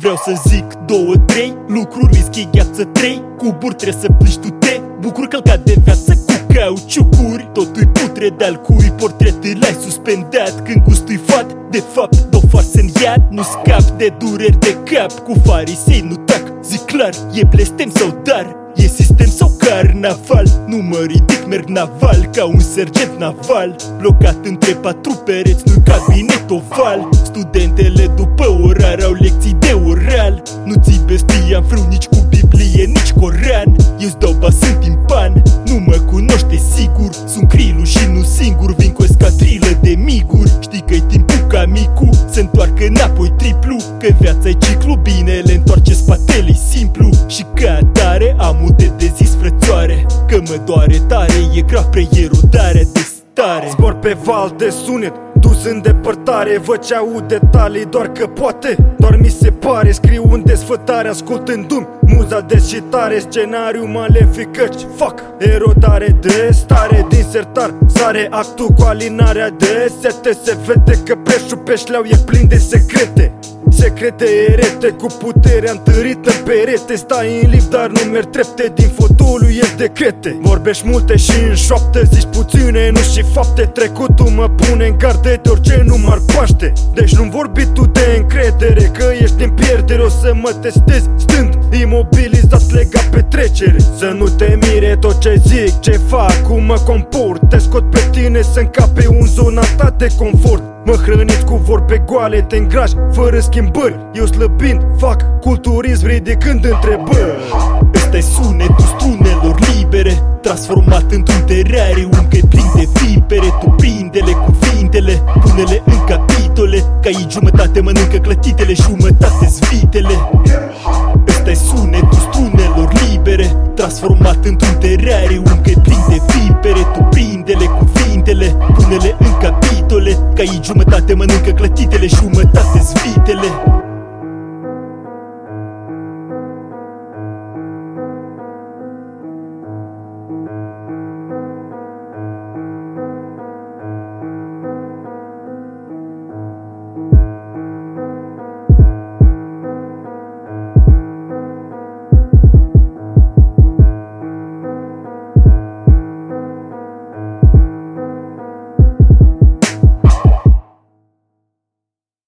Vreau să zic două, trei Lucruri, whisky, gheață, trei. Cuburi trebuie să plici tu te Bucur călcat de viață. Cu cauciucuri Totul-i putre de-al cui Portretul ai suspendat. Când gustui fat De fapt, dă farsă în iad. Nu scap de dureri de cap Cu farisei nu tac. Zic clar, e blestem sau dar E sistem sau carnaval. Nu mă ridic, merg naval Ca un sergent naval. Blocat între patru pereți Nu cabinet oval. Studentele după orar Au lecții de oral Nu ții bestia în frâu nici cu Biblie, nici Coran Eu-ți dau basând timpan Nu mă cunoște sigur. Sunt crilu și nu singur Vin cu escatrilă de miguri. Știi că-i timpul ca micu Se întoarcă înapoi triplu. Că viața-i ciclu Bine le întoarce spatele simplu. Și ca atare am multe de zis frățoare Că mă doare tare E grav preierudarea de stare. Zbor pe val de sunet Dus în depărtare, văd ce aud detalii Doar că poate, doar mi se pare. Scriu în desfătare, ascultându-mi Muza de tare, scenariu malefic Căci fac erodare de stare. Din sertar, sare actul cu alinarea de sete. Se vede că preșul peșleau e plin de secrete. Secrete erete cu puterea întărită în perete. Stai în lift dar nu merg trepte Din fotoliu ies decrete Vorbești multe și în șoapte Zici puține, nu și fapte. Trecutul mă pune în garde de orice nu m-ar paște Deci nu vorbi tu de încredere Că ești în pierdere, o să mă testezi Stând imobilizat legat pe trecere. Să nu te mire tot ce zic, ce fac, cum mă comport. Te scot pe tine să încape un zona ta de confort. Mă hrăniți cu vorbe goale, te îngrași fără schimbări. Eu slăbind, fac culturism ridicând întrebări Ăsta-i sunetul strunelor libere Transformat într-un terariu încă plin de vipere Tu prinde-le cuvintele, pune-le în capitole Ca ei jumătate mănâncă clătitele, jumătate zvitele Ăsta-i sunetul strunelor libere Transformat într-un terariu încă plin de vipere Tu prinde-le cuvintele, pune-le